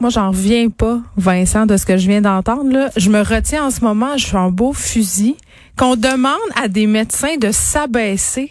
Moi, j'en reviens pas, Vincent, de ce que je viens d'entendre. Je me retiens en ce moment, je suis en beau fusil, qu'on demande à des médecins de s'abaisser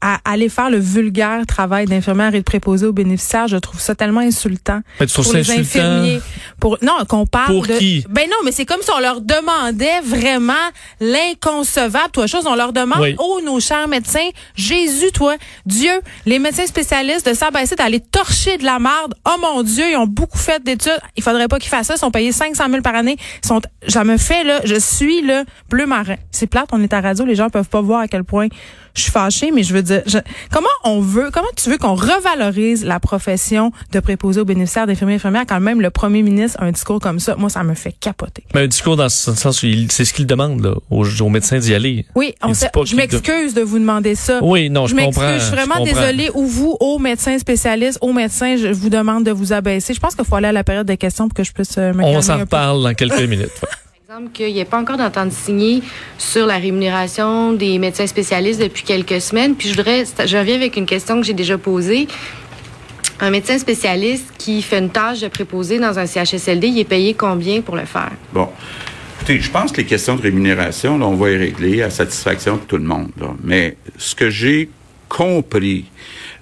à aller faire le vulgaire travail d'infirmière et de préposé aux bénéficiaires. Je trouve ça tellement insultant. Mais tu pour les insultant? infirmiers. Pour, non, qu'on parle Pour de... qui? Ben non, mais c'est comme si on leur demandait vraiment l'inconcevable. Toi, chose, on leur demande, Oui. oh, nos chers médecins, Jésus, toi, Dieu, les médecins spécialistes de s'abaisser, d'aller torcher de la marde. Oh mon Dieu, ils ont beaucoup fait d'études. Il faudrait pas qu'ils fassent ça. Ils sont payés 500 000 par année. Ils sont, ça me fait, là, je suis, là, bleu marin. C'est plate, on est à radio, les gens peuvent pas voir à quel point je suis fâchée, mais je veux dire, je- comment on veut, comment tu veux qu'on revalorise la profession de préposé aux bénéficiaires d'infirmiers et infirmières quand même le premier ministre a un discours comme ça? Moi, ça me fait capoter. Mais un discours dans ce sens c'est ce qu'il demande là, aux, aux médecins d'y aller. Oui, on sait, je m'excuse de vous demander ça. Oui, non, je, je comprends. je suis vraiment comprends. désolée. Ou vous, aux médecins spécialistes, aux médecins, je vous demande de vous abaisser. Je pense qu'il faut aller à la période de questions pour que je puisse euh, me On calmer s'en reparle dans quelques minutes. Exemple, qu'il n'y ait pas encore d'entente signée sur la rémunération des médecins spécialistes depuis quelques semaines. Puis je voudrais, je reviens avec une question que j'ai déjà posée. Un médecin spécialiste qui fait une tâche de préposé dans un CHSLD, il est payé combien pour le faire? Bon. Écoutez, je pense que les questions de rémunération, là, on va y régler à satisfaction de tout le monde. là. Mais ce que j'ai compris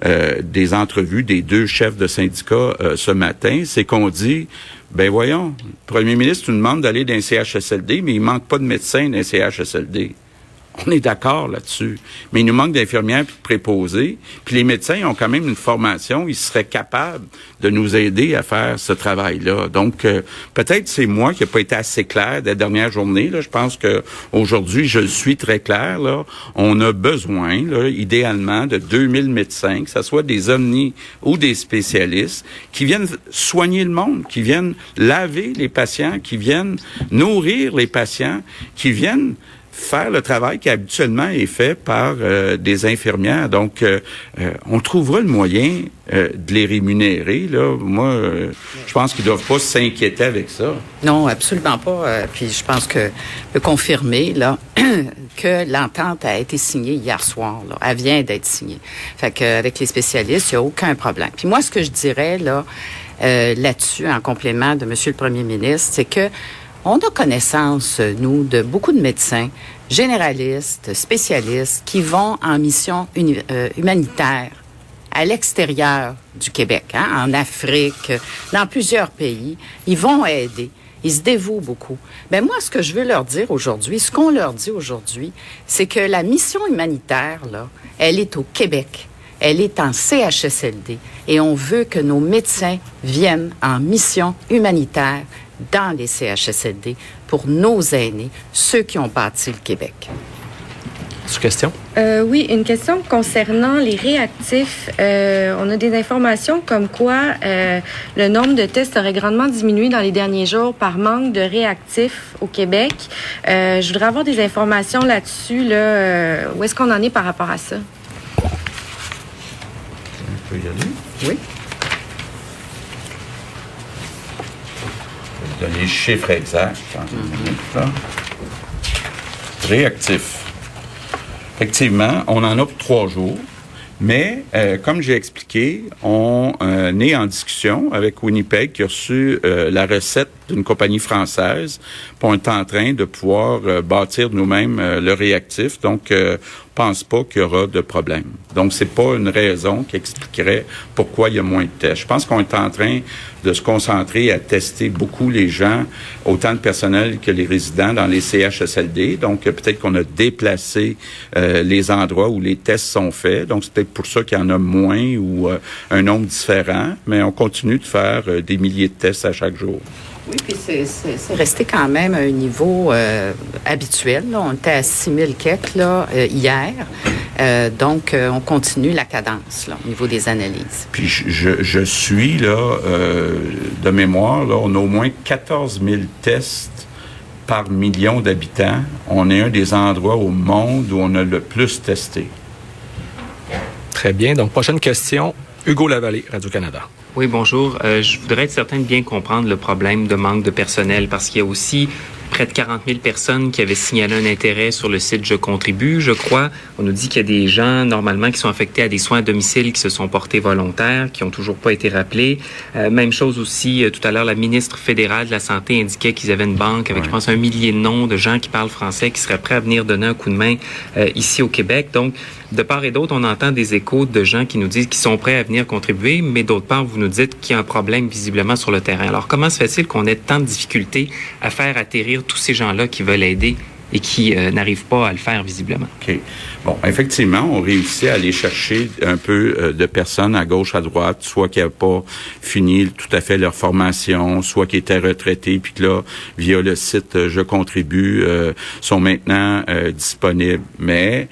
euh, des entrevues des deux chefs de syndicats euh, ce matin, c'est qu'on dit, ben voyons, le premier ministre nous demande d'aller dans un CHSLD, mais il manque pas de médecins dans un CHSLD. On est d'accord là-dessus. Mais il nous manque d'infirmières puis de préposés. Puis les médecins ont quand même une formation. Ils seraient capables de nous aider à faire ce travail-là. Donc, euh, peut-être c'est moi qui n'ai pas été assez clair des dernières journées. Là. Je pense que aujourd'hui, je suis très clair. Là. On a besoin, là, idéalement, de 2000 médecins, que ce soit des omnis ou des spécialistes, qui viennent soigner le monde, qui viennent laver les patients, qui viennent nourrir les patients, qui viennent faire le travail qui habituellement est fait par euh, des infirmières. Donc, euh, euh, on trouvera le moyen de les rémunérer. Là, moi, je pense qu'ils doivent pas s'inquiéter avec ça. Non, absolument pas. Puis je pense que peut confirmer là que l'entente a été signée hier soir. Là. Elle vient d'être signée. Fait que avec les spécialistes, il n'y a aucun problème. Puis moi, ce que je dirais là là-dessus, en complément de Monsieur le Premier ministre, c'est que on a connaissance, nous, de beaucoup de médecins généralistes, spécialistes, qui vont en mission euh, humanitaire à l'extérieur du Québec, hein, en Afrique, dans plusieurs pays. Ils vont aider. Ils se dévouent beaucoup. Ben moi, ce que je veux leur dire aujourd'hui, ce qu'on leur dit aujourd'hui, c'est que la mission humanitaire, là, elle est au Québec. Elle est en CHSLD. Et on veut que nos médecins viennent en mission humanitaire dans les CHSLD pour nos aînés, ceux qui ont bâti le Québec. Question? Euh, oui, une question concernant les réactifs. Euh, on a des informations comme quoi euh, le nombre de tests aurait grandement diminué dans les derniers jours par manque de réactifs au Québec. Euh, je voudrais avoir des informations là-dessus. Là, euh, où est-ce qu'on en est par rapport à ça? On peut y aller. Oui. Je vais vous donner les chiffres exacts. Là. Réactif. Effectivement, on en a pour trois jours. Mais, euh, comme j'ai expliqué, on euh, est en discussion avec Winnipeg qui a reçu euh, la recette d'une compagnie française. On est en train de pouvoir bâtir nous-mêmes le réactif. Donc, on pense pas qu'il y aura de problème. Donc, c'est pas une raison qui expliquerait pourquoi il y a moins de tests. Je pense qu'on est en train de se concentrer à tester beaucoup les gens, autant le personnel que les résidents dans les CHSLD. Donc, peut-être qu'on a déplacé euh, les endroits où les tests sont faits. Donc, c'est peut-être pour ça qu'il y en a moins ou euh, un nombre différent. Mais on continue de faire euh, des milliers de tests à chaque jour. Oui, puis c'est resté quand même à un niveau euh, habituel. On était à 6 000 quêtes là, euh, hier. Euh, donc, on continue la cadence là, au niveau des analyses. Puis je, je suis, là, de mémoire, là, on a au moins 14 000 tests par million d'habitants. On est un des endroits au monde où on a le plus testé. Très bien. Donc, prochaine question. Hugo Lavallée, Radio-Canada. Oui, bonjour. Euh, je voudrais être certain de bien comprendre le problème de manque de personnel parce qu'il y a aussi près de 40 000 personnes qui avaient signalé un intérêt sur le site Je contribue, je crois. On nous dit qu'il y a des gens, normalement, qui sont affectés à des soins à domicile qui se sont portés volontaires, qui ont toujours pas été rappelés. Euh, même chose aussi, euh, tout à l'heure, la ministre fédérale de la Santé indiquait qu'ils avaient une banque avec, je pense, un millier de noms de gens qui parlent français qui seraient prêts à venir donner un coup de main euh, ici au Québec. Donc, de part et d'autre, on entend des échos de gens qui nous disent qu'ils sont prêts à venir contribuer, mais d'autre part, vous nous dites qu'il y a un problème visiblement sur le terrain. Alors, comment se fait-il qu'on ait tant de difficultés à faire atterrir tous ces gens-là qui veulent aider et qui euh, n'arrivent pas à le faire visiblement? OK. Bon, effectivement, on réussit à aller chercher un peu euh, de personnes à gauche, à droite, soit qui n'avaient pas fini tout à fait leur formation, soit qui étaient retraités, puis que là, via le site euh, Je contribue, euh, sont maintenant disponibles. Mais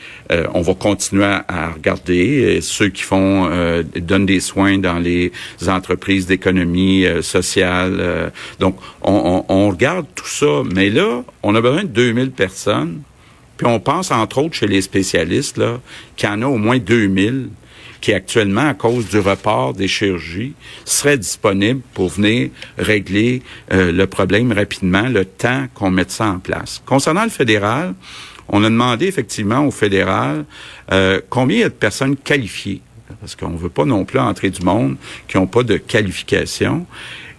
on va continuer à, regarder ceux qui font donnent des soins dans les entreprises d'économie sociale. donc, on, on, on regarde tout ça. Mais là, on a besoin de 2000 personnes puis on pense, entre autres, chez les spécialistes, là, qu'il y en a au moins 2000 qui actuellement, à cause du report des chirurgies, seraient disponibles pour venir régler euh, le problème rapidement, le temps qu'on mette ça en place. Concernant le fédéral, on a demandé effectivement au fédéral euh, combien il y a de personnes qualifiées, parce qu'on ne veut pas non plus entrer du monde qui n'ont pas de qualification.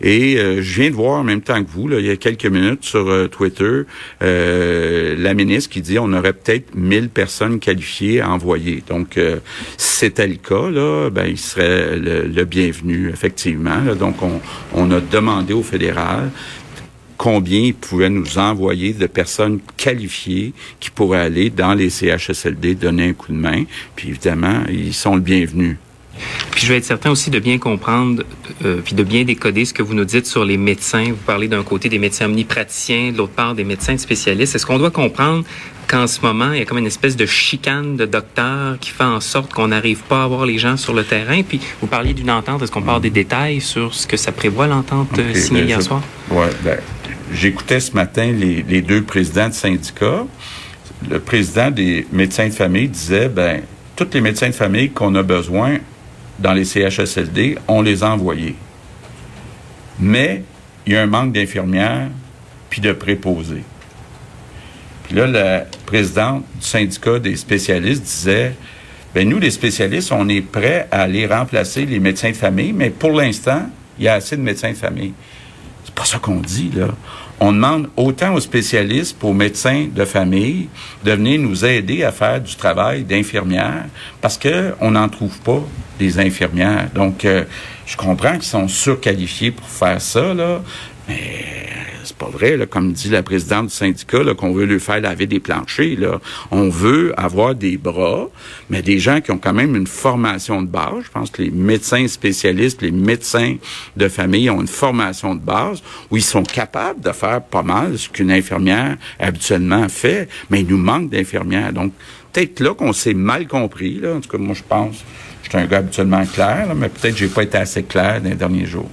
Et euh, je viens de voir en même temps que vous, là, il y a quelques minutes sur euh, Twitter, euh, la ministre qui dit on aurait peut-être 1000 personnes qualifiées à envoyer. Donc, si c'était le cas, là, ben, il serait le, bienvenu, effectivement. Donc, on, on a demandé au fédéral combien il pouvait nous envoyer de personnes qualifiées qui pourraient aller dans les CHSLD donner un coup de main. Puis évidemment, ils sont le bienvenu. Puis je vais être certain aussi de bien comprendre, euh, puis de bien décoder ce que vous nous dites sur les médecins. Vous parlez d'un côté des médecins omnipraticiens, de l'autre part des médecins spécialistes. Est-ce qu'on doit comprendre qu'en ce moment, il y a comme une espèce de chicane de docteurs qui fait en sorte qu'on n'arrive pas à avoir les gens sur le terrain? Puis vous parliez d'une entente. Est-ce qu'on parle des détails sur ce que ça prévoit, l'entente euh, signée ben, hier soir? Oui, ben, j'écoutais ce matin les, les deux présidents de syndicats. Le président des médecins de famille disait, ben, tous les médecins de famille qu'on a besoin dans les CHSLD, on les a envoyés. Mais il y a un manque d'infirmières puis de préposés. Puis là, la présidente du syndicat des spécialistes disait ben nous, les spécialistes, on est prêts à aller remplacer les médecins de famille, mais pour l'instant, il y a assez de médecins de famille. C'est pas ça qu'on dit, là on demande autant aux spécialistes, aux médecins de famille, de venir nous aider à faire du travail d'infirmière parce que on n'en trouve pas des infirmières. Donc, euh, je comprends qu'ils sont surqualifiés pour faire ça, là, mais c'est pas vrai, comme dit la présidente du syndicat, qu'on veut lui faire laver des planchers. On veut avoir des bras, mais des gens qui ont quand même une formation de base. Je pense que les médecins spécialistes, les médecins de famille ont une formation de base où ils sont capables de faire pas mal ce qu'une infirmière habituellement fait, mais il nous manque d'infirmières. Donc, peut-être là qu'on s'est mal compris. En tout cas, moi, je pense, je suis un gars habituellement clair, mais peut-être j'ai pas été assez clair dans les derniers jours.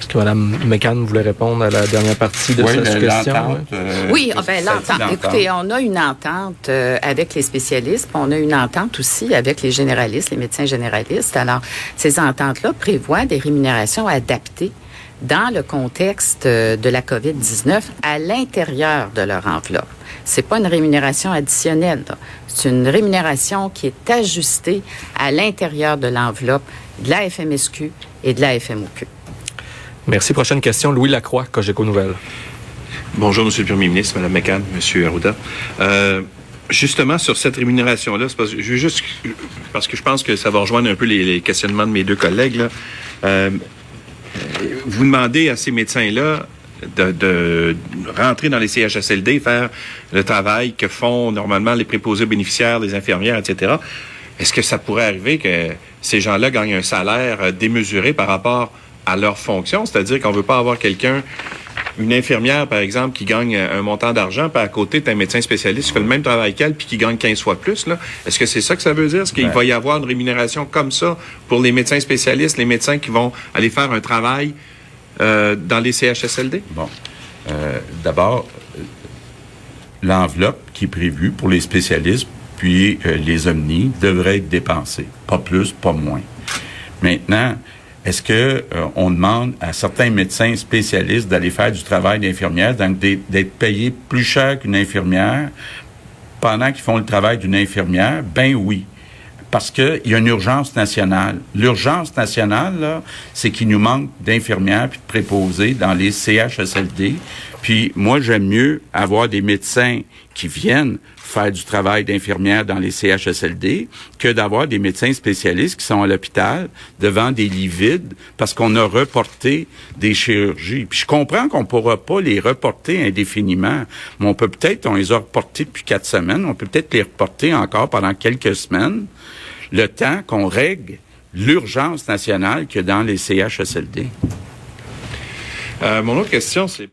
Est-ce que Mme McCann voulait répondre à la dernière partie de cette question? Euh, oui, ah, ben, l'entente. Écoutez, on a une entente euh, avec les spécialistes, puis on a une entente aussi avec les généralistes, les médecins généralistes. Alors, ces ententes-là prévoient des rémunérations adaptées dans le contexte euh, de la COVID-19 à l'intérieur de leur enveloppe. C'est pas une rémunération additionnelle. C'est une rémunération qui est ajustée à l'intérieur de l'enveloppe de la FMSQ et de la FMOQ. Merci. Prochaine question, Louis Lacroix, Cogeco Nouvelle. Bonjour, Monsieur le Premier ministre, Mme McCann, Monsieur Arruda. Euh, justement, sur cette rémunération-là, parce, je juste, parce que je pense que ça va rejoindre un peu les, questionnements de mes deux collègues. Euh, vous demandez à ces médecins-là de, rentrer dans les CHSLD, faire le travail que font normalement les préposés bénéficiaires, les infirmières, etc. Est-ce que ça pourrait arriver que ces gens-là gagnent un salaire démesuré par rapport à leur fonction, c'est-à-dire qu'on veut pas avoir quelqu'un une infirmière, par exemple, qui gagne un montant d'argent, puis à côté, tu un médecin spécialiste qui fait le même travail qu'elle, puis qui gagne 15 fois plus. Là. Est-ce que c'est ça que ça veut dire? Est-ce qu'il Ben. va y avoir une rémunération comme ça pour les médecins spécialistes, les médecins qui vont aller faire un travail euh, dans les CHSLD? Bon. Euh, D'abord, euh, l'enveloppe qui est prévue pour les spécialistes puis euh, les omnis devrait être dépensée. Pas plus, pas moins. Maintenant, est-ce que euh, on demande à certains médecins spécialistes d'aller faire du travail d'infirmière, donc d'être payés plus cher qu'une infirmière pendant qu'ils font le travail d'une infirmière? Ben oui. Parce qu'il y a une urgence nationale. L'urgence nationale, c'est qu'il nous manque d'infirmières puis de préposés dans les CHSLD. Puis moi, j'aime mieux avoir des médecins qui viennent faire du travail d'infirmière dans les CHSLD que d'avoir des médecins spécialistes qui sont à l'hôpital devant des lits vides parce qu'on a reporté des chirurgies. Puis je comprends qu'on pourra pas les reporter indéfiniment, mais on peut peut-être, on les a reportés depuis quatre semaines, on peut peut-être les reporter encore pendant quelques semaines, le temps qu'on règle l'urgence nationale que dans les CHSLD. Euh, mon autre question, c'est...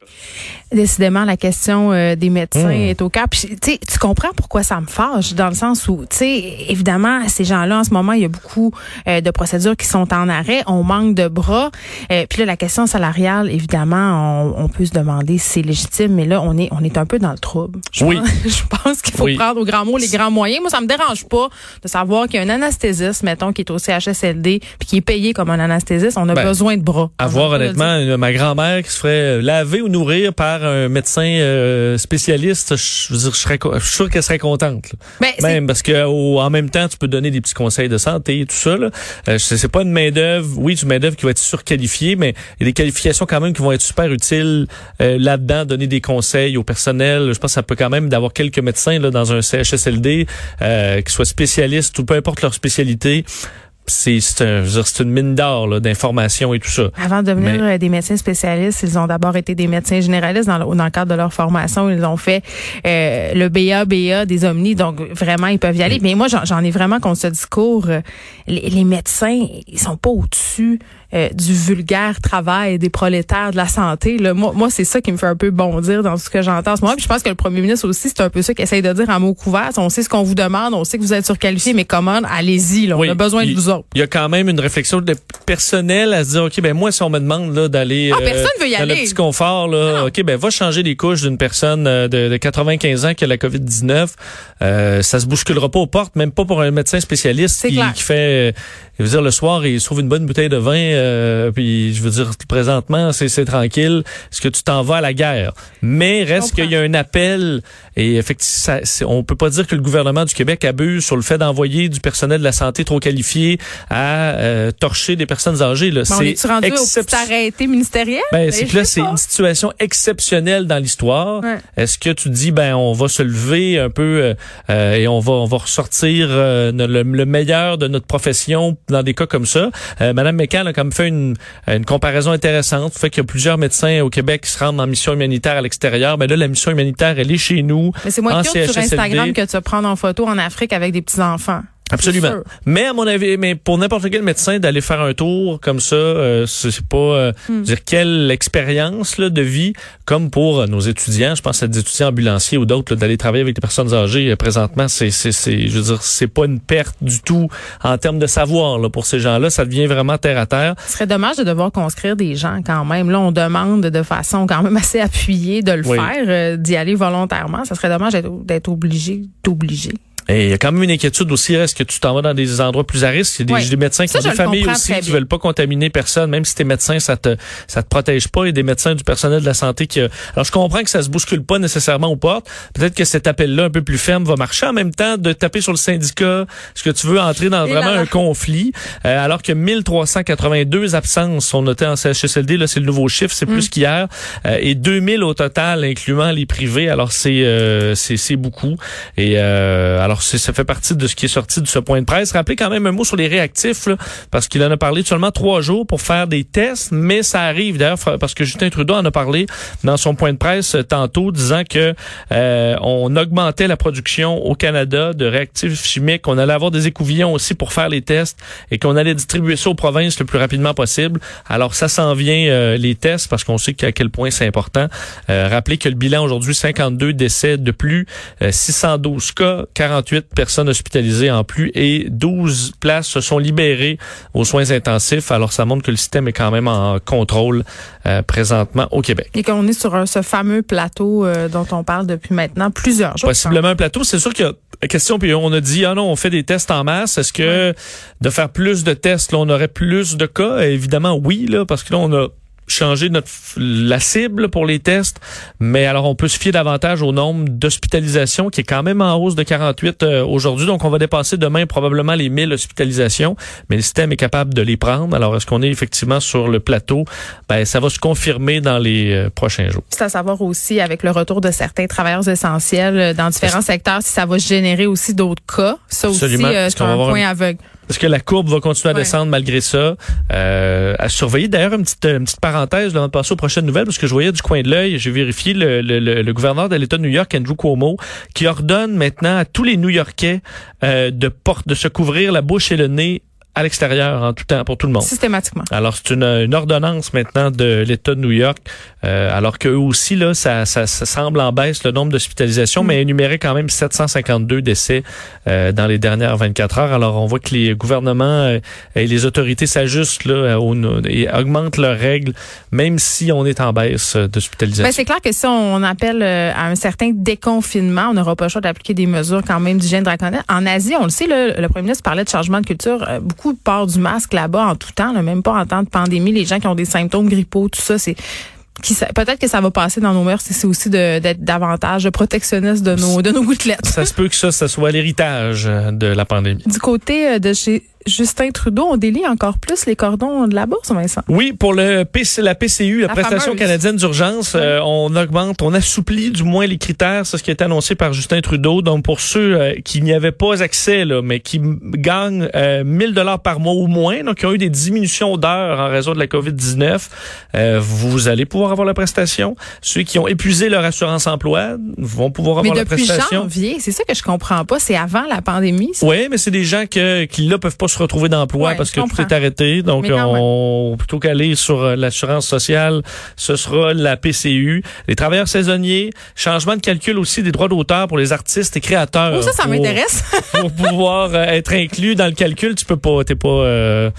Décidément, la question euh, des médecins Hmm. est au cap. Puis, Tu comprends pourquoi ça me fâche, dans le sens où, tu sais, évidemment, ces gens-là, en ce moment, il y a beaucoup euh, de procédures qui sont en arrêt. On manque de bras. Euh, puis là, la question salariale, évidemment, on, on peut se demander si c'est légitime, mais là, on est, on est un peu dans le trouble. Je Oui. pense, je pense qu'il faut Oui. prendre au grand mot les grands moyens. Moi, ça me dérange pas de savoir qu'il y a un anesthésiste, mettons, qui est au CHSLD, puis qui est payé comme un anesthésiste. On a Ben, besoin de bras. Avoir honnêtement ma grand-mère qui se ferait euh, laver ou nourrir par un médecin euh, spécialiste, je veux dire, je serais, co- je suis sûr qu'elle serait contente. Ben, Même parce que au- en même temps, tu peux donner des petits conseils de santé et tout ça. Là. Euh, c'est c'est pas une main d'œuvre. Oui, c'est une main d'œuvre qui va être surqualifiée, mais il y a des qualifications quand même qui vont être super utiles euh, là-dedans. Donner des conseils au personnel. Je pense que ça peut quand même d'avoir quelques médecins là, dans un CHSLD euh, qui soient spécialistes ou peu importe leur spécialité. C'est c'est un- une mine d'or d'informations et tout ça. Avant de devenir Mais- euh, des médecins spécialistes, ils ont d'abord été des médecins généralistes dans le, dans le cadre de leur formation. Ils ont fait euh, le BA, BA des Omnis, donc vraiment, ils peuvent y aller. Mais moi, j'en j'en ai vraiment contre ce discours. euh, les, les médecins, ils sont pas au-dessus euh, du vulgaire travail des prolétaires de la santé. Là. Moi, moi c'est ça qui me fait un peu bondir dans ce que j'entends en ce moment. Puis je pense que le premier ministre aussi, c'est un peu ça qu'il essaye de dire en mots couverts. On sait ce qu'on vous demande, on sait que vous êtes surqualifié, mais comment, allez-y, là, on Oui, a besoin de vous autres. Il y a quand même une réflexion de personnel à se dire, OK, ben moi, si on me demande là d'aller Ah, personne veut y dans aller. le petit confort, là, OK, ben va changer les couches d'une personne euh, de, de 95 ans qui a la COVID-19. Euh, ça se bousculera pas aux portes, même pas pour un médecin spécialiste qui, qui fait, euh, je veux dire, le soir, il sauve une bonne bouteille de vin, euh, puis je veux dire, présentement, c'est tranquille. Est-ce que tu t'en vas à la guerre? Mais reste qu'il y a un appel, et effectivement, ça, on peut pas dire que le gouvernement du Québec abuse sur le fait d'envoyer du personnel de la santé trop qualifié à euh, torcher des personnes âgées. Là. Mais on est-tu rendu au arrêté ministériel? ben, Ben, c'est là, c'est une situation exceptionnelle dans l'histoire. Ouais. Est-ce que tu dis, ben, on va se lever un peu euh, euh, et on va, on va ressortir euh, le, le meilleur de notre profession dans des cas comme ça? Euh, Madame McCann a comme fait une, une comparaison intéressante. Fait qu'il y a plusieurs médecins au Québec qui se rendent en mission humanitaire à l'extérieur. Ben là, la mission humanitaire, elle est chez nous. Mais c'est moins en cute sur. Instagram que de se prendre en photo en Afrique avec des petits-enfants. Absolument. Mais à mon avis, mais pour n'importe quel médecin d'aller faire un tour comme ça, euh, c'est pas euh, je veux dire quelle expérience là, de vie comme pour euh, nos étudiants. Je pense à des étudiants ambulanciers ou d'autres d'aller travailler avec les personnes âgées. euh, présentement, c'est c'est c'est je veux dire c'est pas une perte du tout en termes de savoir là pour ces gens-là. Ça devient vraiment terre à terre. Ce serait dommage de devoir conscrire des gens quand même. Là, on demande de façon quand même assez appuyée de le Oui. faire, euh, d'y aller volontairement. Ça serait dommage d'être d'être obligé, d'obliger. Et il y a quand même une inquiétude aussi, est-ce que tu t'en vas dans des endroits plus à risque? Il y a des, Oui. j'ai des médecins qui Ça, ont des le familles aussi qui veulent pas contaminer personne, même si t'es médecin, ça te ça te protège pas. Il y a des médecins du personnel de la santé qui... Alors, je comprends que ça se bouscule pas nécessairement aux portes. Peut-être que cet appel-là, un peu plus ferme, va marcher. En même temps, de taper sur le syndicat, est-ce que tu veux entrer dans Et vraiment là un conflit? Euh, alors que 1382 absences sont notées en CHSLD, là, c'est le nouveau chiffre, c'est Mm. plus qu'hier. Euh, et 2000 au total, incluant les privés. Alors, c'est euh, c'est c'est beaucoup. Et euh, alors, alors, ça fait partie de ce qui est sorti de ce point de presse. Rappelez quand même un mot sur les réactifs, là, parce qu'il en a parlé seulement trois jours pour faire des tests, mais ça arrive d'ailleurs parce que Justin Trudeau en a parlé dans son point de presse euh, tantôt, disant que euh, on augmentait la production au Canada de réactifs chimiques, qu'on allait avoir des écouvillons aussi pour faire les tests et qu'on allait distribuer ça aux provinces le plus rapidement possible. Alors, ça s'en vient euh, les tests parce qu'on sait à quel point c'est important. rappelez que le bilan aujourd'hui, 52 décès de plus, 612 cas, 48 personnes hospitalisées en plus et 12 places se sont libérées aux soins intensifs. Alors, ça montre que le système est quand même en contrôle euh, présentement au Québec. Et qu'on est sur ce fameux plateau euh, dont on parle depuis maintenant plusieurs jours. Possiblement un plateau. C'est sûr qu'il y a question, puis on a dit, ah non, on fait des tests en masse. Est-ce que de faire plus de tests, là, on aurait plus de cas? Évidemment, oui, là, parce que là, on a changer notre la cible pour les tests, mais alors on peut se fier davantage au nombre d'hospitalisations qui est quand même en hausse de 48 euh, aujourd'hui. Donc on va dépasser demain probablement les 1000 hospitalisations, mais le système est capable de les prendre. Alors est-ce qu'on est effectivement sur le plateau? Ben ça va se confirmer dans les euh, prochains jours. C'est à savoir aussi avec le retour de certains travailleurs essentiels euh, dans différents secteurs si ça va générer aussi d'autres cas. Ça aussi c'est un point aveugle. Est-ce que la courbe va continuer à descendre malgré ça? Euh, à surveiller. D'ailleurs, une petite, une petite parenthèse avant de passer aux prochaines nouvelles, parce que je voyais du coin de l'œil, j'ai vérifié le, le, le, gouverneur de l'État de New York, Andrew Cuomo, qui ordonne maintenant à tous les New-Yorkais euh, de, porte, de se couvrir la bouche et le nez à l'extérieur en tout temps pour tout le monde. Systématiquement. Alors c'est une, une, ordonnance maintenant de l'État de New York, euh, alors que eux aussi là, ça, ça, ça, semble en baisse le nombre d'hospitalisations, mm. mais énuméré quand même 752 décès euh, dans les dernières 24 heures. Alors on voit que les gouvernements euh, et les autorités s'ajustent là au, et augmentent leurs règles, même si on est en baisse d'hospitalisation. Ben, c'est clair que si on appelle euh, à un certain déconfinement, on n'aura pas le choix d'appliquer des mesures quand même d'hygiène draconienne. En Asie, on le sait, le, le premier ministre parlait de changement de culture. beaucoup beaucoup du masque là-bas en tout temps, même pas en temps de pandémie. Les gens qui ont des symptômes grippaux, tout ça, c'est peut-être que ça va passer dans nos mœurs, c'est aussi d'être davantage protectionniste de nos de nos gouttelettes. Ça se peut que ça, ça soit l'héritage de la pandémie. Du côté euh, de chez Justin Trudeau, on délie encore plus les cordons de la bourse, Vincent. Oui, pour le PC, la PCU, la, prestation canadienne d'urgence, euh, on augmente, on assouplit du moins les critères, c'est ce qui a été annoncé par Justin Trudeau. Donc pour ceux euh, qui n'y avaient pas accès, là, mais qui gagnent euh, 1000 dollars par mois ou moins, donc qui ont eu des diminutions d'heures en raison de la COVID-19, euh, vous allez pouvoir avoir la prestation. Ceux qui ont épuisé leur assurance emploi vont pouvoir avoir la prestation. Mais depuis janvier, c'est ça que je comprends pas, c'est avant la pandémie. Oui, mais c'est des gens que, qui là peuvent pas se retrouver d'emploi parce que tout est arrêté. Donc, on, plutôt qu'aller sur euh, l'assurance sociale, ce sera la PCU. Les travailleurs saisonniers, changement de calcul aussi des droits d'auteur pour les artistes et créateurs. Oh, ça, ça m'intéresse. pour pouvoir euh, être inclus dans le calcul, tu peux pas, t'es pas, euh,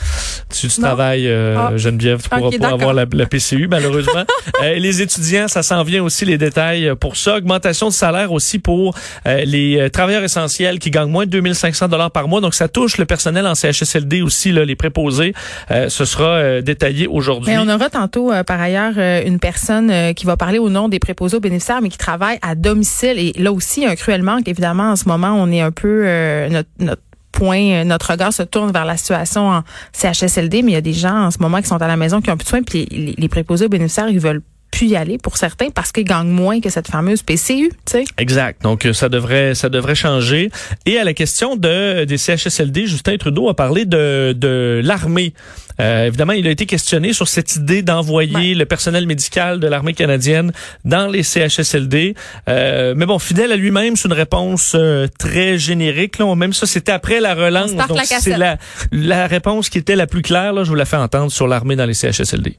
tu, travailles, ah. Geneviève, tu pourras pas avoir la, PCU, malheureusement. les étudiants, ça s'en vient aussi les détails pour ça. Augmentation de salaire aussi pour les travailleurs essentiels qui gagnent moins de 2500 dollars par mois. Donc, ça touche le personnel en CHSLD aussi, là, les préposés. Euh, ce sera euh, détaillé aujourd'hui. on aura tantôt, euh, par ailleurs, une personne qui va parler au nom des préposés aux bénéficiaires, mais qui travaille à domicile. Et là aussi, un cruel manque. Évidemment, en ce moment, on est un peu... notre, point, notre regard se tourne vers la situation en CHSLD, mais il y a des gens en ce moment qui sont à la maison qui ont plus de soins, puis les, les préposés aux bénéficiaires, ils veulent pu y aller pour certains parce qu'ils gagnent moins que cette fameuse PCU, tu sais. Exact. Donc euh, ça devrait ça devrait changer. Et à la question de des CHSLD, Justin Trudeau a parlé de de l'armée. Euh, évidemment, il a été questionné sur cette idée d'envoyer le personnel médical de l'armée canadienne dans les CHSLD. Euh, mais bon, fidèle à lui-même, c'est une réponse euh, très générique. Là. Même ça, c'était après la relance. Donc c'est la, la réponse qui était la plus claire. Là, je vous la fais entendre sur l'armée dans les CHSLD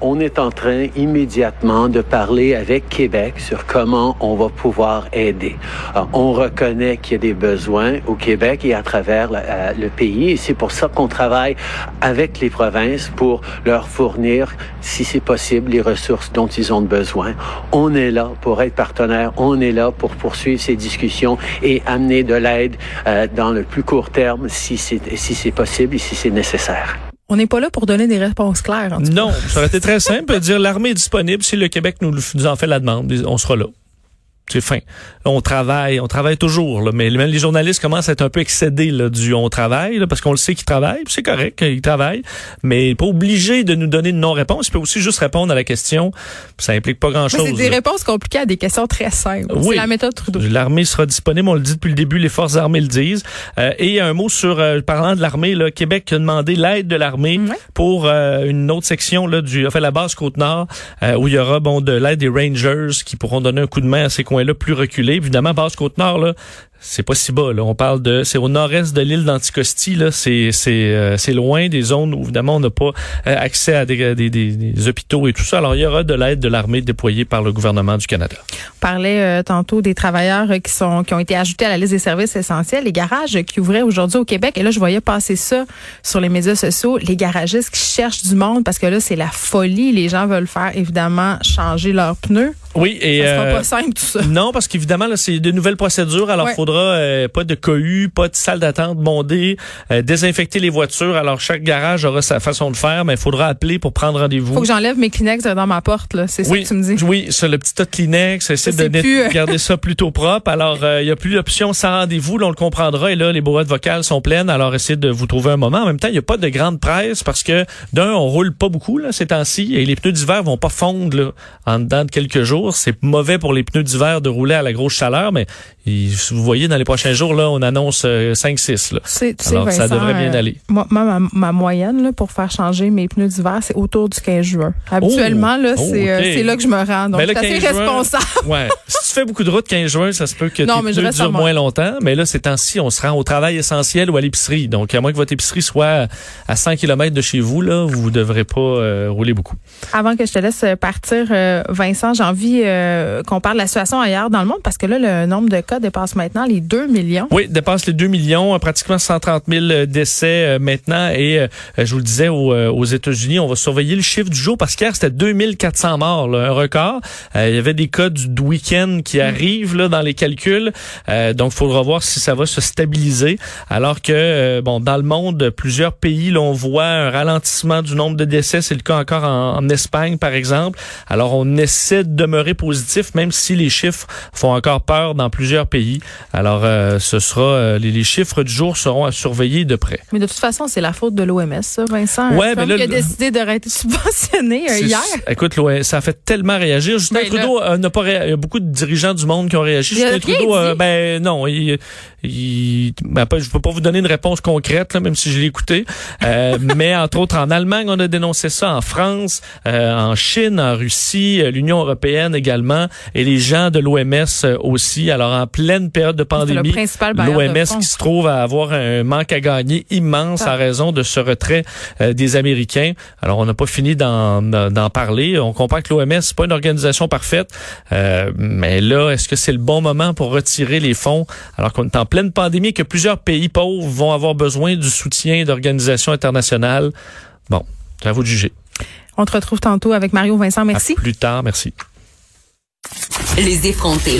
on est en train immédiatement de parler avec Québec sur comment on va pouvoir aider. on reconnaît qu'il y a des besoins au Québec et à travers euh, le pays et c'est pour ça qu'on travaille avec les provinces pour leur fournir, si c'est possible, les ressources dont ils ont besoin. On est là pour être partenaire, on est là pour poursuivre ces discussions et amener de l'aide euh, dans le plus court terme si c'est possible et si c'est nécessaire. On n'est pas là pour donner des réponses claires. non, ça aurait été très simple. dire l'armée est disponible si le Québec nous en fait la demande. On sera là. C'est fin. On travaille, on travaille toujours, là, mais même les journalistes commencent à être un peu excédés là, du on travaille, là, parce qu'on le sait qu'ils travaillent, c'est correct qu'ils travaillent, mais pas obligé de nous donner une non-réponse. Il peut aussi juste répondre à la question. Ça implique pas grand-chose. C'est des là. réponses compliquées à des questions très simples. Oui. C'est la méthode Trudeau. L'armée sera disponible, on le dit depuis le début, les forces armées le disent. Euh, et un mot sur, euh, parlant de l'armée, là, Québec a demandé l'aide de l'armée pour euh, une autre section là, du, enfin la base Côte-Nord, euh, où il y aura bon de l'aide des Rangers qui pourront donner un coup de main à ces coins-là plus reculés. Évidemment, base Côte-Nord, là, c'est pas si bas. Là. On parle de, c'est au nord-est de l'île d'Anticosti. Là, c'est c'est euh, c'est loin des zones où évidemment on n'a pas euh, accès à des, des, des, des hôpitaux et tout ça. Alors il y aura de l'aide de l'armée déployée par le gouvernement du Canada. On parlait euh, tantôt des travailleurs euh, qui sont qui ont été ajoutés à la liste des services essentiels, les garages euh, qui ouvraient aujourd'hui au Québec. Et là, je voyais passer ça sur les médias sociaux, les garagistes qui cherchent du monde parce que là, c'est la folie. Les gens veulent faire évidemment changer leurs pneus. Oui et Ça sera euh, pas simple tout ça. Non, parce qu'évidemment, là, c'est de nouvelles procédures. Alors, Ouais. il faudra euh, pas de cohue, pas de salle d'attente bondée, euh, désinfecter les voitures. Alors, chaque garage aura sa façon de faire, mais il faudra appeler pour prendre rendez-vous. Faut que j'enlève mes Kleenex dans ma porte là. C'est ça Oui, que tu me dis. oui, sur le petit tas de Kleenex, essayer Ça, de plus, euh, garder ça plutôt propre. Alors, il y a plus d'options sans rendez-vous, là, on le comprendra. Et là, les boîtes vocales sont pleines. Alors, essayez de vous trouver un moment. En même temps, il n'y a pas de grande presse parce que d'un, on roule pas beaucoup là ces temps-ci et les pneus d'hiver vont pas fondre là, en dedans de quelques jours. C'est mauvais pour les pneus d'hiver de rouler à la grosse chaleur, mais vous voyez dans les prochains jours là, on annonce euh, 5-6 là. Tu sais, tu sais, Alors, ça devrait bien euh, aller. Moi, moi, ma, ma moyenne là, pour faire changer mes pneus d'hiver, c'est autour du 15 juin. Habituellement, là, Oh, c'est euh, c'est là que je me rends. Donc, suis assez 15 juin, responsable. Ouais. si tu fais beaucoup de route 15 juin, ça se peut que Non, tes mais pneus durent moins longtemps. Mais là, ces temps-ci, on se rend au travail essentiel ou à l'épicerie. Donc, à moins que votre épicerie soit à 100 km de chez vous, là, vous ne devrez pas euh, rouler beaucoup. Avant que je te laisse partir, euh, Vincent, j'ai envie euh, qu'on parle de la situation ailleurs dans le monde parce que là, le nombre de cas dépasse maintenant les 2 millions. Oui, dépasse les 2 millions, euh, pratiquement 130 000 décès euh, maintenant. Et euh, je vous le disais, aux, euh, aux États-Unis, on va surveiller le chiffre du jour parce qu'hier, c'était 2400 morts, là, un record. Euh, il y avait des cas du, week-end qui arrivent là, dans les calculs. Euh, donc, il faudra voir si ça va se stabiliser. Alors que, euh, bon, dans le monde, plusieurs pays, là, on voit un ralentissement du nombre de décès. C'est le cas encore en, en Espagne, par exemple. Alors, on essaie de demeurer positif, même si les chiffres font encore peur dans plusieurs pays. Alors, euh, ce sera euh, les, les chiffres du jour seront à surveiller de près. Mais de toute façon, c'est la faute de l'OMS, ça, Vincent. Ouais, Trump mais là, qui a décidé d'arrêter de subventionner euh, hier. Écoute, ça a fait tellement réagir. Justin Ben Trudeau n'a pas ré- Il y a beaucoup de dirigeants du monde qui ont réagi. Justin Trudeau, ben non, il, il ben, je peux pas vous donner une réponse concrète, là, même si je l'ai écouté. Euh, mais entre autres, en Allemagne, on a dénoncé ça. En France, euh, en Chine, en Russie, euh, l'Union européenne également, et les gens de l'OMS euh, aussi. Alors, en pleine période de pandémie, l'OMS qui se trouve à avoir un manque à gagner immense Ah. en raison de ce retrait euh, des Américains. Alors, on n'a pas fini d'en d'en parler. On comprend que l'OMS, c'est pas une organisation parfaite. Euh, mais là, est-ce que c'est le bon moment pour retirer les fonds alors qu'on est en pleine pandémie et que plusieurs pays pauvres vont avoir besoin du soutien d'organisations internationales? Bon, c'est à vous de juger. On te retrouve tantôt avec Mario Vincent. Merci. À plus tard. Merci. Les effrontés.